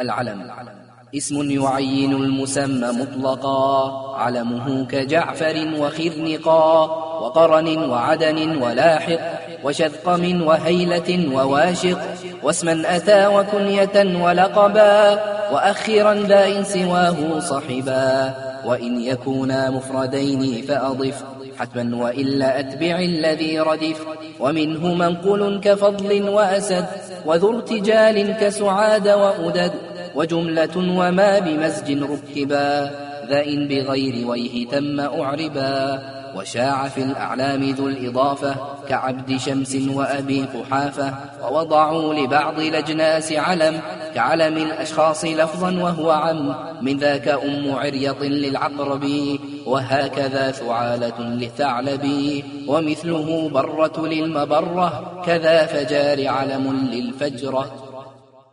العلم. اسم يعين المسمى مطلقا. علمه كجعفر وخرنقا. وقرن وعدن ولاحق. وشذقم وهيلة وواشق. واسما أتى وكنية ولقبا. وأخرا ذا إن سواه صحبا. وإن يكونا مفردين فأضف. حتما وإلا أتبع الذي ردف. ومنه منقل كفضل وأسد. وذو ارتجال كسعاد وأدد. وجملة وما بمزج ركبا ذا إن بغير ويه تم أعربا. وشاع في الأعلام ذو الإضافة كعبد شمس وأبي قحافة ووضعوا لبعض الأجناس علم كعلم الأشخاص لفظا وهو عم. من ذاك أم عريط للعقرب وهكذا ثعالة للثعلب ومثله برة للمبرة كذا فجار علم للفجرة.